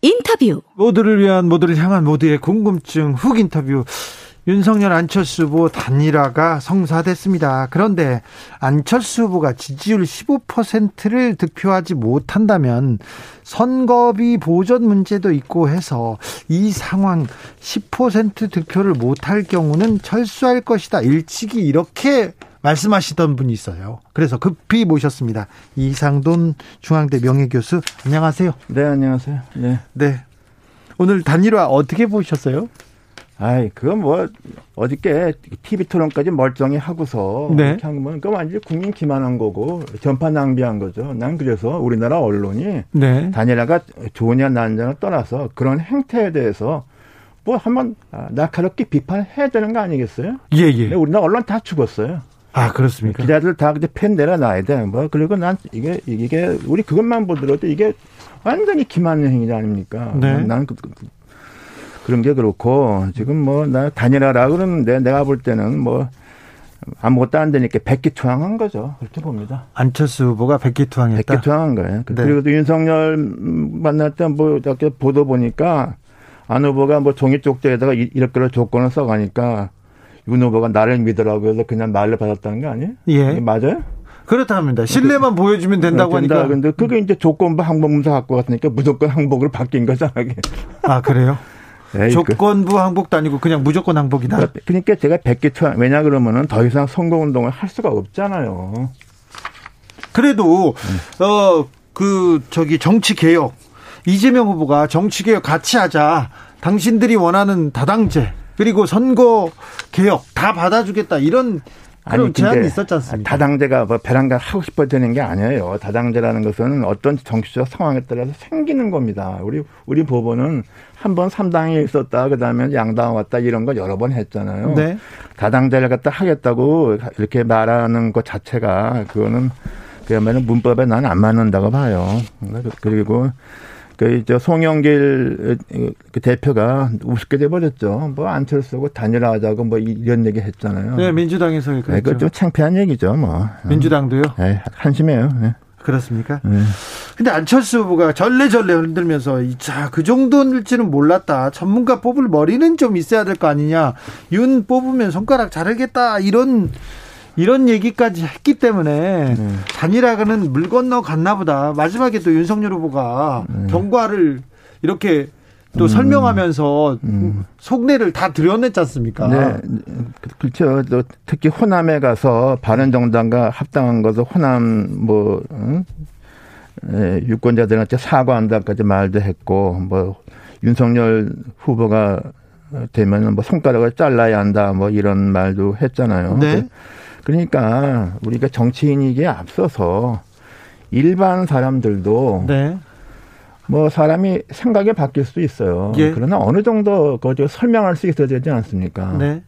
인터뷰 모두를 위한 모두를 향한 모두의 궁금증 훅 인터뷰 윤석열 안철수 후보 단일화가 성사됐습니다. 그런데 안철수 후보가 지지율 15%를 득표하지 못한다면 선거비 보전 문제도 있고 해서 이 상황 10% 득표를 못할 경우는 철수할 것이다. 일찍이 이렇게 말씀하시던 분이 있어요. 그래서 급히 모셨습니다. 이상돈 중앙대 명예교수 안녕하세요. 네, 안녕하세요. 네. 네. 오늘 단일화 어떻게 보셨어요? 아이, 그건 뭐, 어저께 TV 토론까지 멀쩡히 하고서. 네. 이렇게 한 건, 그 완전히 국민 기만한 거고, 전파 낭비한 거죠. 난 그래서 우리나라 언론이 네. 단일화가 좋으냐, 나느냐를 떠나서 그런 행태에 대해서 뭐 한번 아, 날카롭게 비판해야 되는 거 아니겠어요? 예, 예. 근데 우리나라 언론 다 죽었어요. 아, 그렇습니까? 기자들 다 그때 펜 내려놔야 돼. 뭐, 그리고 난 이게, 이게, 우리 그것만 보더라도 이게 완전히 기만의 행위 아닙니까? 네. 난 그, 그, 그런 게 그렇고, 지금 뭐, 나 단일화라 그러는데 내가 볼 때는 뭐, 아무것도 안 되니까 백기투항한 거죠. 그렇게 봅니다. 안철수 후보가 백기투항했다. 백기투항한 거예요. 네. 그리고 또 윤석열 만날 때 뭐, 이렇게 보도 보니까 안 후보가 뭐 종이 쪽지에다가 이- 이렇게 조건을 써가니까 윤 후보가 나를 믿으라고 해서 그냥 말을 받았다는 거 아니에요? 예. 맞아요? 그렇답니다. 신뢰만 보여주면 된다고 네, 된다. 하니까. 근데 그게 이제 조건부 항복문서 갖고 갔으니까 무조건 항복으로 바뀐 거잖아. 이게. 아, 그래요? 에이, 그- 조건부 항복도 아니고 그냥 무조건 항복이다. 그러니까 제가 백기투 왜냐 그러면은 더 이상 선거운동을 할 수가 없잖아요. 그래도 네. 어그 저기 정치 개혁 이재명 후보가 정치 개혁 같이 하자. 당신들이 원하는 다당제 그리고 선거 개혁 다 받아주겠다 이런 그런 제안이 근데 있었지 않습니까? 다당제가 뭐 배란가 하고 싶어 되는 게 아니에요. 다당제라는 것은 어떤 정치적 상황에 따라서 생기는 겁니다. 우리 우리 법원은 한 번 삼당이 있었다, 그 다음에 양당 왔다 이런 거 여러 번 했잖아요. 네. 다당제를 갖다 하겠다고 이렇게 말하는 것 자체가 그거는 그야말로 문법에 난안 맞는다고 봐요. 그리고 그 이제 송영길 그 대표가 우습게 돼버렸죠. 뭐 안철수고 단일화하자고 뭐 이런 얘기 했잖아요. 네, 민주당에서 네, 그랬죠. 그거 좀 창피한 얘기죠, 뭐. 민주당도요? 네, 한심해요. 네. 그렇습니까? 네. 근데 안철수 후보가 절레절레 흔들면서 자, 그 정도일지는 몰랐다. 전문가 뽑을 머리는 좀 있어야 될 거 아니냐. 윤 뽑으면 손가락 자르겠다. 이런 이런 얘기까지 했기 때문에 네. 단일화는 물 건너 갔나 보다. 마지막에 또 윤석열 후보가 경과를 이렇게 또 설명하면서 속내를 다 드러냈지 않습니까? 네, 그- 그렇죠. 또 특히 호남에 가서 바른 정당과 합당한 것을 호남 뭐 응? 에, 유권자들한테 사과한다까지 말도 했고 뭐 윤석열 후보가 되면 뭐 손가락을 잘라야 한다 뭐 이런 말도 했잖아요. 네. 그러니까 우리가 정치인이기에 앞서서 일반 사람들도 네. 뭐 사람이 생각이 바뀔 수 있어요. 예. 그러나 어느 정도 그저 설명할 수 있어야 되지 않습니까? 네.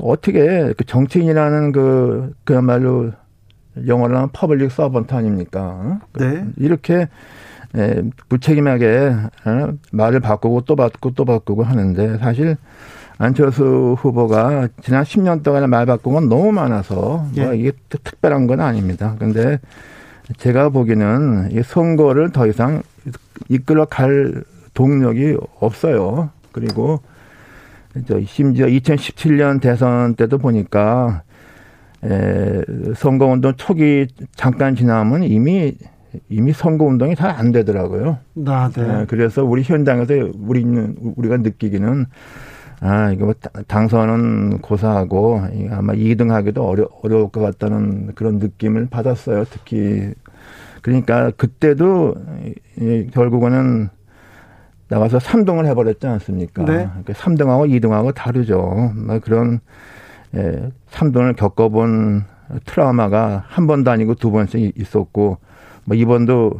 어떻게 그 정치인이라는 그 그야말로 영어로 하면 public servant 아닙니까? 어? 네. 이렇게 에, 무책임하게 어? 말을 바꾸고 또 바꾸고 또 바꾸고 하는데 사실 안철수 후보가 지난 10년 동안 말 바꾼 건 너무 많아서 뭐 예. 이게 특- 특별한 건 아닙니다. 근데 제가 보기에는 이 선거를 더 이상 이끌어 갈 동력이 없어요. 그리고 저 심지어 2017년 대선 때도 보니까 에, 선거운동 초기 잠깐 지나면 이미 이미 선거운동이 잘 안 되더라고요. 아, 네. 예, 그래서 우리 현장에서 우리는 우리가 느끼기는 아 이거 뭐 다- 당선은 고사하고 아마 2등 하기도 어려 어려울 것 같다는 그런 느낌을 받았어요. 특히 그러니까 그때도 이- 결국은 나가서 3등을 해버렸지 않습니까? 네. 그러니까 3등하고 2등하고 다르죠. 뭐 그런 예, 3등을 겪어본 트라우마가 한 번도 아니고 두 번씩 있었고 뭐 이번도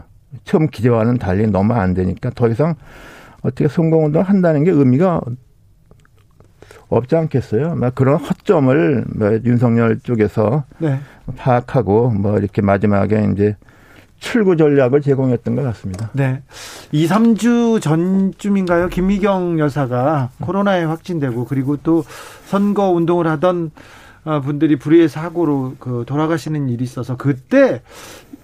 처음 기대와는 달리 너무 안 되니까 더 이상 어떻게 성공운동 한다는 게 의미가 없지 않겠어요? 막 그런 허점을 뭐 윤석열 쪽에서 네. 파악하고 뭐 이렇게 마지막에 이제 출구 전략을 제공했던 것 같습니다. 네. 2, 3주 전쯤인가요? 김미경 여사가 코로나에 확진되고 그리고 또 선거 운동을 하던 어, 분들이 불의의 사고로 그 돌아가시는 일이 있어서 그때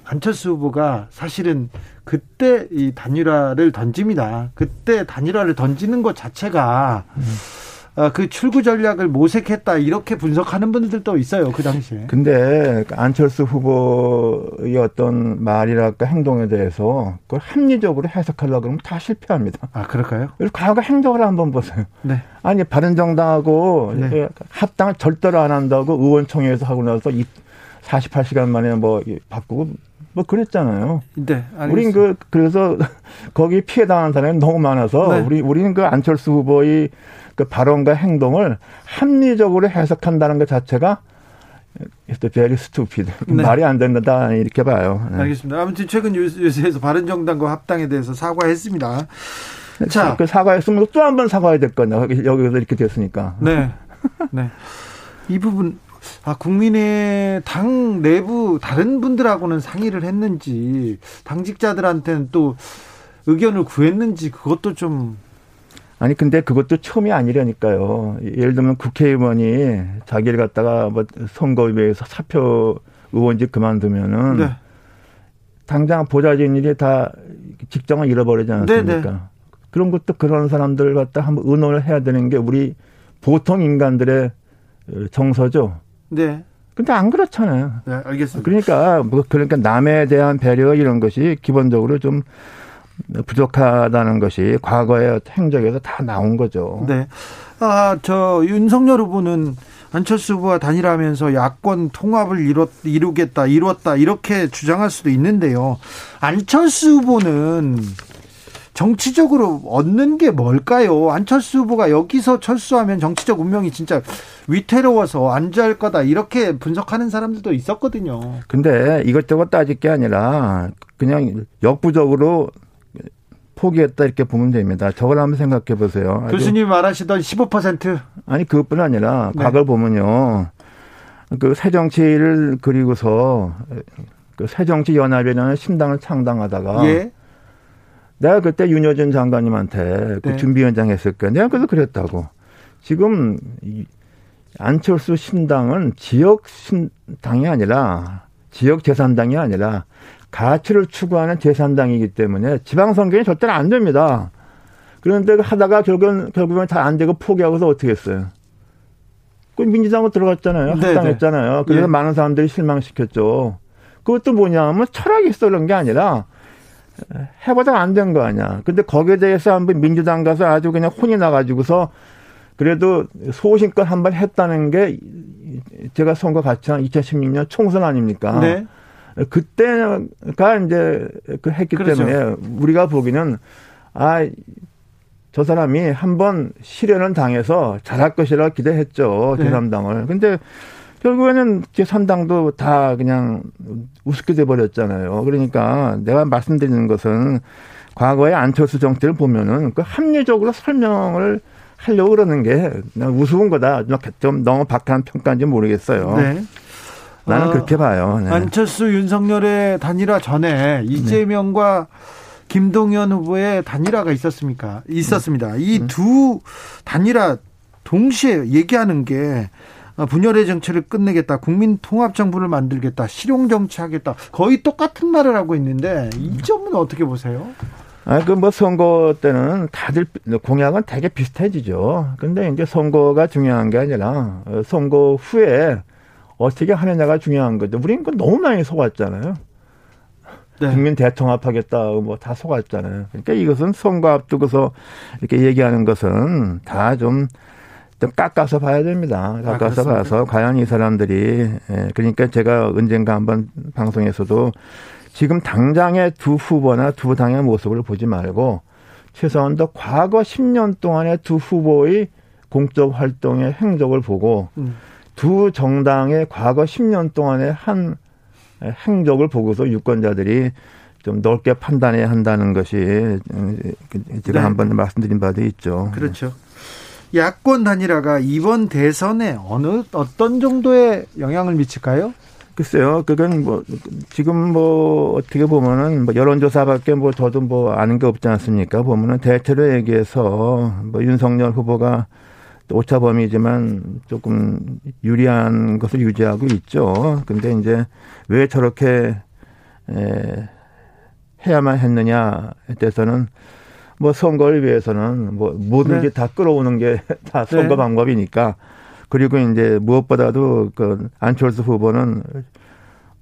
안철수 후보가 사실은 그때 이 단일화를 던집니다. 그때 단일화를 던지는 것 자체가 음. 어, 그 출구 전략을 모색했다 이렇게 분석하는 분들도 있어요 그 당시에. 근데 안철수 후보의 어떤 말이랄까 행동에 대해서 그걸 합리적으로 해석하려고 그러면 다 실패합니다. 아 그럴까요? 과거 행적을 한번 보세요. 네. 아니 바른정당하고 네. 합당을 절대로 안 한다고 의원총회에서 하고 나서 48시간 만에 뭐 바꾸고 뭐 그랬잖아요. 네. 알겠습니다. 우린 그 그래서 거기 피해 당한 사람이 너무 많아서 네. 우리 우리는 그 안철수 후보의 그 발언과 행동을 합리적으로 해석한다는 것 자체가 또 very stupid. 네. 말이 안 된다 이렇게 봐요. 네. 알겠습니다. 아무튼 최근 뉴스에서 바른정당과 합당에 대해서 사과했습니다. 자, 그 사과했으면 또 한 번 사과해야 될 거냐 여기서 이렇게 됐으니까. 네, 네. 이 부분 아, 국민의 당 내부 다른 분들하고는 상의를 했는지 당직자들한테는 또 의견을 구했는지 그것도 좀 아니 근데 그것도 처음이 아니라니까요. 예를 들면 국회의원이 자기를 갖다가 뭐 선거위에서 사표 의원직 그만두면은 네. 당장 보좌진 일이 다 직장을 잃어버리지 않습니까? 네네. 네. 그런 것도 그런 사람들 갖다 한번 의논을 해야 되는 게 우리 보통 인간들의 정서죠. 네. 근데 안 그렇잖아요. 네, 알겠습니다. 그러니까 뭐 그러니까 남에 대한 배려 이런 것이 기본적으로 좀 부족하다는 것이 과거의 행적에서 다 나온 거죠. 네. 아, 저 윤석열 후보는 안철수 후보와 단일하면서 야권 통합을 이뤘, 이루겠다, 이루었다 이렇게 주장할 수도 있는데요. 안철수 후보는 정치적으로 얻는 게 뭘까요? 안철수 후보가 여기서 철수하면 정치적 운명이 진짜 위태로워서 안주할 거다 이렇게 분석하는 사람들도 있었거든요. 근데 이것저것 따질 게 아니라 그냥 역부족으로 포기했다 이렇게 보면 됩니다. 저걸 한번 생각해 보세요. 교수님 말하시던 15% 아니 그것뿐 아니라 네. 과거를 보면요. 그 새 정치를 그리고서 그 새 정치 연합이라는 신당을 창당하다가 예. 내가 그때 윤여준 장관님한테 그 네. 준비위원장 했을 거야. 내가 그래서 그랬다고. 지금 안철수 신당은 지역 신당이 아니라 지역 재산당이 아니라 가치를 추구하는 재산당이기 때문에 지방선거는 절대로 안 됩니다. 그런데 하다가 결국은, 결국은 잘안 되고 포기하고서 어떻게 했어요? 그 민주당으로 들어갔잖아요. 네, 합당했잖아요. 네. 그래서 예. 많은 사람들이 실망시켰죠. 그것도 뭐냐면 철학이 있어 그런 게 아니라 해보다 안 된 거 아니야. 근데 거기에 대해서 한번 민주당 가서 아주 그냥 혼이 나가지고서 그래도 소신껏 한번 했다는 게 제가 선거 같이 한 2016년 총선 아닙니까? 네. 그때가 이제 그 했기 그렇죠. 때문에 우리가 보기는 아, 저 사람이 한번 실현을 당해서 잘할 것이라 기대했죠. 네. 제3당을. 근데 결국에는 제3당도 다 그냥 우습게 돼버렸잖아요. 그러니까 내가 말씀드리는 것은 과거의 안철수 정치를 보면은 그 합리적으로 설명을 하려고 그러는 게 우스운 거다. 좀 너무 박한 평가인지 모르겠어요. 네. 나는 어, 그렇게 봐요. 네. 안철수 윤석열의 단일화 전에 이재명과 네. 김동연 후보의 단일화가 있었습니까? 있었습니다. 이두 네. 단일화 동시에 얘기하는 게 분열의 정치를 끝내겠다, 국민 통합 정부를 만들겠다, 실용 정치하겠다, 거의 똑같은 말을 하고 있는데 이 점은 어떻게 보세요? 아, 그 뭐 선거 때는 다들 공약은 되게 비슷해지죠. 근데 이제 선거가 중요한 게 아니라 선거 후에 어떻게 하느냐가 중요한 거죠. 우리는 그 너무 많이 속았잖아요. 네. 국민 대통합하겠다, 뭐 다 속았잖아요. 그러니까 이것은 선거 앞두고서 이렇게 얘기하는 것은 다좀 좀 깎아서 봐야 됩니다. 깎아서 아, 봐서 과연 이 사람들이 예, 그러니까 제가 언젠가 한번 방송에서도 지금 당장의 두 후보나 두 당의 모습을 보지 말고 최소한 더 과거 10년 동안의 두 후보의 공적 활동의 행적을 보고 음. 두 정당의 과거 10년 동안의 한 행적을 보고서 유권자들이 좀 넓게 판단해야 한다는 것이 제가 네. 한번 말씀드린 바도 있죠. 그렇죠. 야권 단일화가 이번 대선에 어느 어떤 정도의 영향을 미칠까요? 글쎄요, 그건 뭐 지금 뭐 어떻게 보면은 뭐 여론조사밖에 뭐 저도 뭐 아는 게 없지 않습니까? 보면은 대체로 얘기해서 뭐 윤석열 후보가 오차 범위지만 조금 유리한 것을 유지하고 있죠. 근데 이제 왜 저렇게 에, 해야만 했느냐에 대해서는 뭐 선거를 위해서는 뭐 뭐든지 네. 다 끌어오는 게 다 선거 네. 방법이니까 그리고 이제 무엇보다도 그 안철수 후보는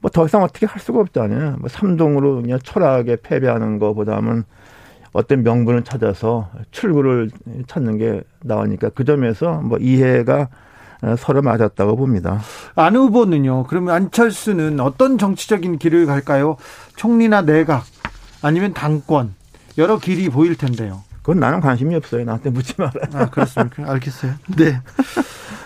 뭐 더 이상 어떻게 할 수가 없잖아요. 뭐 삼동으로 그냥 초라하게 패배하는 것보다는 어떤 명분을 찾아서 출구를 찾는 게 나오니까 그 점에서 뭐 이해가 서로 맞았다고 봅니다. 안 후보는요. 그러면 안철수는 어떤 정치적인 길을 갈까요? 총리나 내각 아니면 당권 여러 길이 보일 텐데요. 그건 나는 관심이 없어요. 나한테 묻지 마라. 아, 그렇습니까? 알겠어요. 네.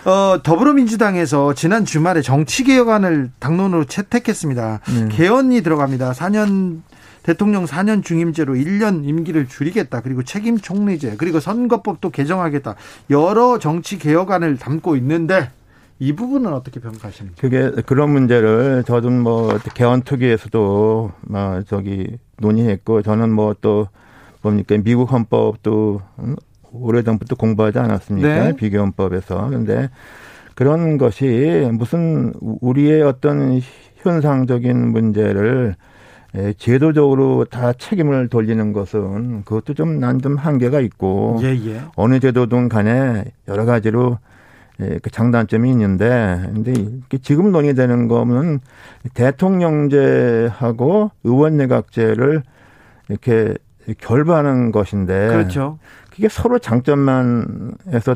어, 더불어민주당에서 지난 주말에 정치개혁안을 당론으로 채택했습니다. 네. 개헌이 들어갑니다. 4년 대통령 4년 중임제로 1년 임기를 줄이겠다. 그리고 책임 총리제, 그리고 선거법도 개정하겠다. 여러 정치 개혁안을 담고 있는데 이 부분은 어떻게 평가하십니까? 그게 그런 문제를 저도 뭐 개헌 특위에서도 막 저기 논의했고 저는 뭐 또 뭡니까 미국 헌법도 오래전부터 공부하지 않았습니까? 네. 비교헌법에서. 근데 그런 것이 무슨 우리의 어떤 현상적인 문제를 제도적으로 다 책임을 돌리는 것은 그것도 좀난좀 한계가 있고 예, 예. 어느 제도든 간에 여러 가지로 그 장단점이 있는데 근데 지금 논의되는 거는 대통령제하고 의원 내각제를 이렇게 결부하는 것인데 그렇죠. 그게 서로 장점만 해서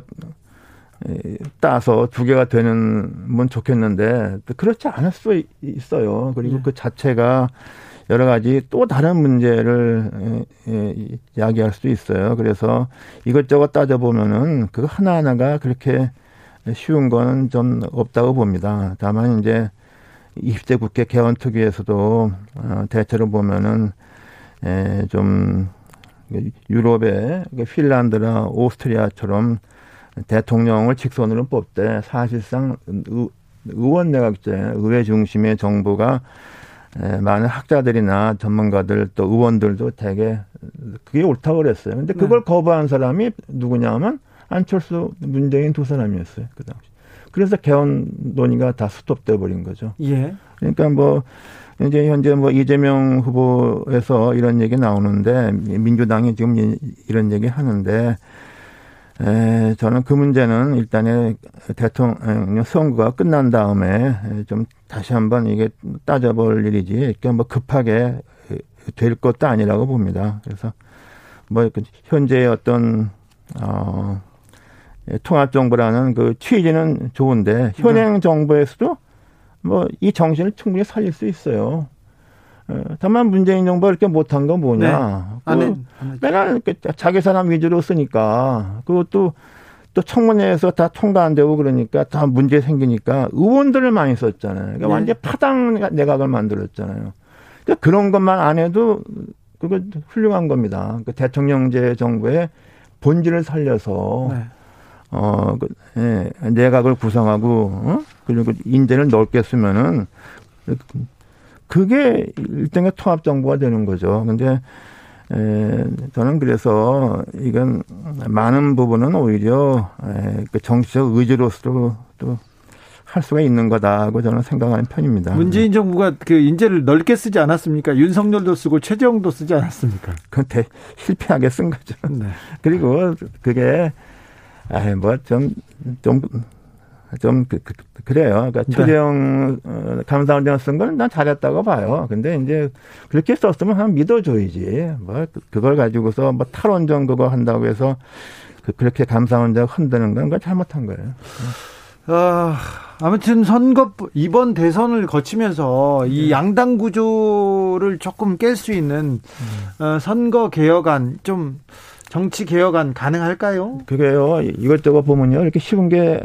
따서 두 개가 되는 건 좋겠는데 그렇지 않을 수 있어요. 그리고 네. 그 자체가 여러 가지 또 다른 문제를 이야기할 수도 있어요. 그래서 이것저것 따져보면은 그 하나하나가 그렇게 쉬운 좀 없다고 봅니다. 다만 이제 20대 국회 개헌 특위에서도 어, 대체로 보면은 좀 유럽의 그 핀란드나 오스트리아처럼 대통령을 직선으로 뽑되 사실상 의원 내각제 의회 중심의 정부가 많은 학자들이나 전문가들 또 의원들도 되게 그게 옳다고 그랬어요. 근데 그걸 네. 거부한 사람이 누구냐면 안철수, 문재인 두 사람이었어요. 그 당시. 그래서 개헌 논의가 다 스톱돼 버린 거죠. 예. 그러니까 뭐 이제 현재 뭐 이재명 후보에서 이런 얘기 나오는데 민주당이 지금 이런 얘기 하는데 에, 저는 그 문제는 일단에 대통령 선거가 끝난 다음에 좀 다시 한번 이게 따져볼 일이지, 이렇게 뭐 급하게 될 것도 아니라고 봅니다. 그래서 뭐그 현재의 어떤, 어, 통합 정부라는 그 취지는 좋은데 현행 정부에서도 뭐 이 정신을 충분히 살릴 수 있어요. 어, 다만 문재인 정부가 이렇게 못한 건 뭐냐. 네. 그 맨날 자기 사람 위주로 쓰니까 그것도 또 청문회에서 다 통과 안 되고 그러니까 다 문제 생기니까 의원들을 많이 썼잖아요. 그러니까 네. 완전 파당 내각을 만들었잖아요. 그러니까 그런 것만 안 해도 그거 훌륭한 겁니다. 그 대통령제 정부의 본질을 살려서 네. 어, 그, 예, 내각을 구성하고 어? 그리고 인재를 넓게 쓰면은 그게 일종의 통합 정부가 되는 거죠. 근데 에, 저는 그래서 이건 많은 부분은 오히려 에, 그 정치적 의지로서 또 할 수가 있는 거다고 저는 생각하는 편입니다. 문재인 정부가 그 인재를 넓게 쓰지 않았습니까? 윤석열도 쓰고 최재형도 쓰지 않았습니까? 그때 실패하게 쓴 거죠. 네. 그리고 그게 아뭐좀좀 좀 그, 그, 래요 그러니까 네. 최재형 어, 감사원장 쓴 거는 난 잘했다고 봐요. 근데 이제 그렇게 썼으면 한 믿어줘야지. 뭐 그걸 가지고서 뭐 탈원전 그거 한다고 해서 그, 그렇게 감사원장 흔드는 건 그건 잘못한 거예요. 아, 아무튼 선거 이번 대선을 거치면서 이 네. 양당 구조를 조금 깰 수 있는 음. 어, 선거 개혁안 좀 정치 개혁안 가능할까요? 그게요. 이것저것 보면요. 이렇게 쉬운 게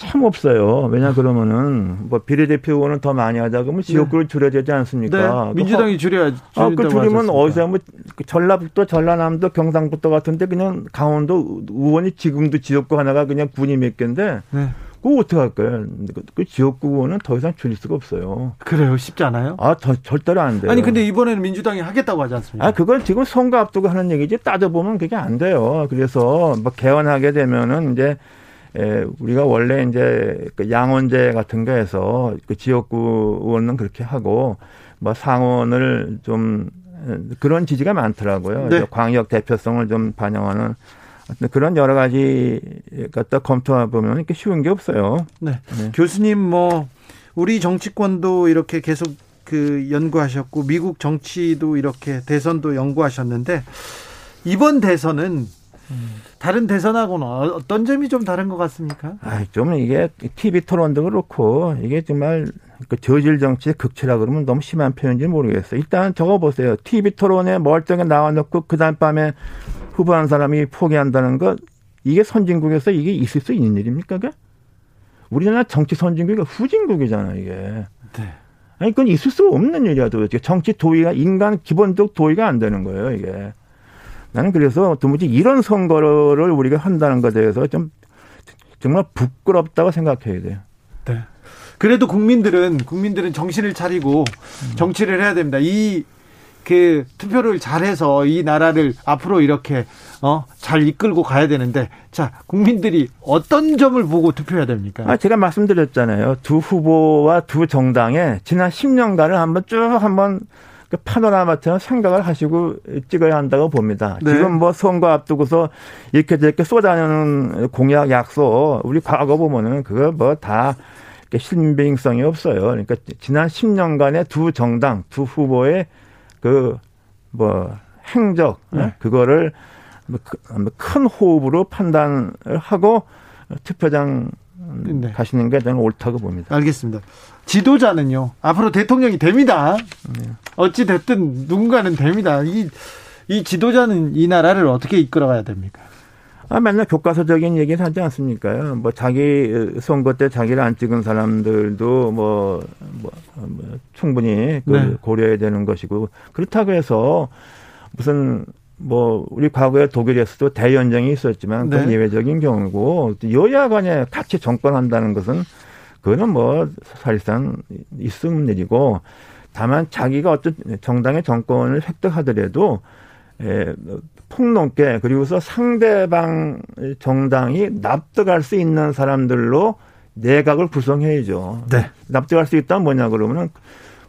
참 없어요. 왜냐 그러면은 뭐 비례대표 의원은 더 많이 하자 그러면 지역구를 줄여야 되지 않습니까? 네. 민주당이 줄여야 아, 그 줄이면 어디서 뭐 전라북도, 전라남도, 경상북도 같은데 그냥 강원도 의원이 지금도 지역구 하나가 그냥 군이 몇 개인데 네. 그거 어떻게 할 거예요? 그 지역구 의원은 더 이상 줄일 수가 없어요. 그래요? 쉽지 않아요? 아, 더, 절대로 안 돼요. 아니, 근데 이번에는 민주당이 하겠다고 하지 않습니까? 아, 그걸 지금 선거 앞두고 하는 얘기지 따져보면 그게 안 돼요. 그래서 뭐 개헌하게 되면은 이제 에, 우리가 원래 이제 그 양원제 같은 거에서 그 지역구 의원은 그렇게 하고 뭐 상원을 좀 그런 지지가 많더라고요. 네. 광역 대표성을 좀 반영하는 그런 여러 가지 갖다 검토해 보면 이렇게 쉬운 게 없어요. 네. 네. 교수님 뭐 우리 정치권도 이렇게 계속 그 연구하셨고 미국 정치도 이렇게 대선도 연구하셨는데 이번 대선은 다른 대선하고는 어떤 점이 좀 다른 것 같습니까? 아, 좀 이게 TV 토론도 그렇고 이게 정말 그 저질 정치의 극치라 그러면 너무 심한 표현인지 모르겠어요. 일단 적어 보세요. TV 토론에 멀쩡히 나와 놓고 그 다음 밤에 후보한 사람이 포기한다는 것 이게 선진국에서 이게 있을 수 있는 일입니까? 그게? 우리나라 정치 선진국이 후진국이잖아 이게. 네. 아니 그건 있을 수 없는 일이야 도대체 정치 도의가 인간 기본적 도의가 안 되는 거예요 이게. 나는 그래서 도무지 이런 선거를 우리가 한다는 것에 대해서 좀 정말 부끄럽다고 생각해야 돼요. 네. 그래도 국민들은 국민들은 정신을 차리고 정치를 해야 됩니다. 이 그 투표를 잘해서 이 나라를 앞으로 이렇게 어, 잘 이끌고 가야 되는데 자 국민들이 어떤 점을 보고 투표해야 됩니까? 아, 제가 말씀드렸잖아요. 두 후보와 두 정당에 지난 10년간을 한번 쭉 한번 그 파노라마처럼 생각을 하시고 찍어야 한다고 봅니다. 네. 지금 뭐 선거 앞두고서 이렇게 저렇게 쏟아내는 공약 약속 우리 과거 보면은 그거 뭐다 신빙성이 없어요. 그러니까 지난 10년간의 두 정당, 두 후보의 그 뭐 행적 네. 그거를 뭐 그, 큰 호흡으로 판단을 하고 투표장 네. 가시는 게 저는 옳다고 봅니다. 알겠습니다. 지도자는요 앞으로 대통령이 됩니다. 네. 어찌 됐든 누군가는 됩니다. 이, 이 지도자는 이 나라를 어떻게 이끌어가야 됩니까? 아, 맨날 교과서적인 얘기를 하지 않습니까? 뭐 자기 선거 때 자기를 안 찍은 사람들도 뭐, 뭐, 뭐 충분히 그 네. 고려해야 되는 것이고 그렇다고 해서 무슨 뭐 우리 과거에 독일에서도 대연정이 있었지만 그건 네. 예외적인 경우고 여야 간에 같이 정권한다는 것은 그거는 뭐 사실상 있는 일이고 다만 자기가 어떤 정당의 정권을 획득하더라도 에, 폭넓게 그리고서 상대방 정당이 납득할 수 있는 사람들로 내각을 구성해야죠. 네. 납득할 수 있다면 뭐냐 그러면은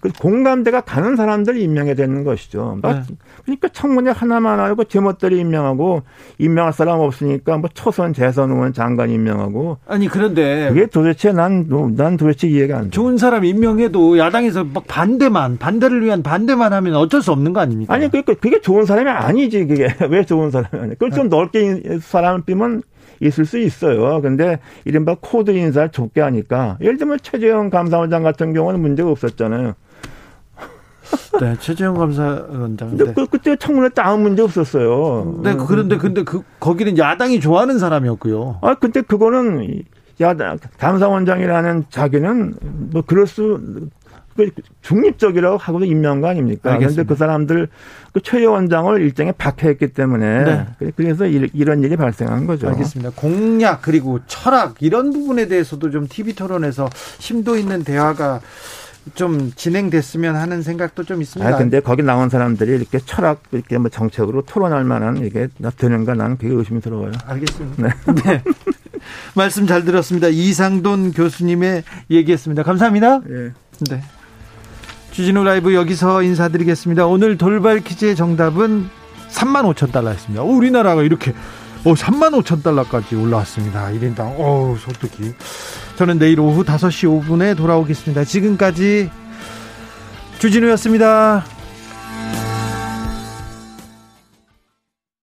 그 공감대가 가는 사람들이 임명해야 되는 것이죠. 네. 그러니까 청문회 하나만 알고 제멋대로 임명하고 임명할 사람 없으니까 뭐 초선 재선 의원 장관 임명하고 아니 그런데 그게 도대체 난난 도대체 이해가 안 돼. 좋은 사람 임명해도 야당에서 막 반대만 반대를 위한 반대만 하면 어쩔 수 없는 거 아닙니까? 아니 그러니까 그게 좋은 사람이 아니지 그게 왜 좋은 사람이 아니? 그걸 좀 넓게 사람을 삐면 있을 수 있어요. 근데 이른바 코드 인사를 좁게 하니까 예를 들면 최재형 감사원장 같은 경우는 문제가 없었잖아요. 네, 최재형 감사원장. 근데 그, 그때 청문회 때 아무 문제 없었어요. 네, 그런데 근데 그 거기는 야당이 좋아하는 사람이었고요. 아, 근데 그거는 야당 감사원장이라는 자기는 뭐 그럴 수그 중립적이라고 하고도 임명한 거 아닙니까? 그런데 그 사람들 그최 원장을 일정에 박해했기 때문에 네. 그래서 이런 일이 발생한 거죠. 알겠습니다. 공약 그리고 철학 이런 부분에 대해서도 좀 TV 토론에서 심도 있는 대화가 좀 진행됐으면 하는 생각도 좀 있습니다. 아, 근데 거기 나온 사람들이 이렇게 철학, 이렇게 뭐 정책으로 토론할 만한 이게 되는가 나는 그게 의심스러워요. 알겠습니다. 네. 네. 말씀 잘 들었습니다. 이상돈 교수님의 얘기했습니다. 감사합니다. 네. 네. 주진우 라이브 여기서 인사드리겠습니다. 오늘 돌발 퀴즈의 정답은 3만 5천 달러였습니다. 우리나라가 이렇게 오, 3만 5천 달러까지 올라왔습니다. 1인당. 어우, 소득이. 저는 내일 오후 5시 5분에 돌아오겠습니다. 지금까지 주진우였습니다.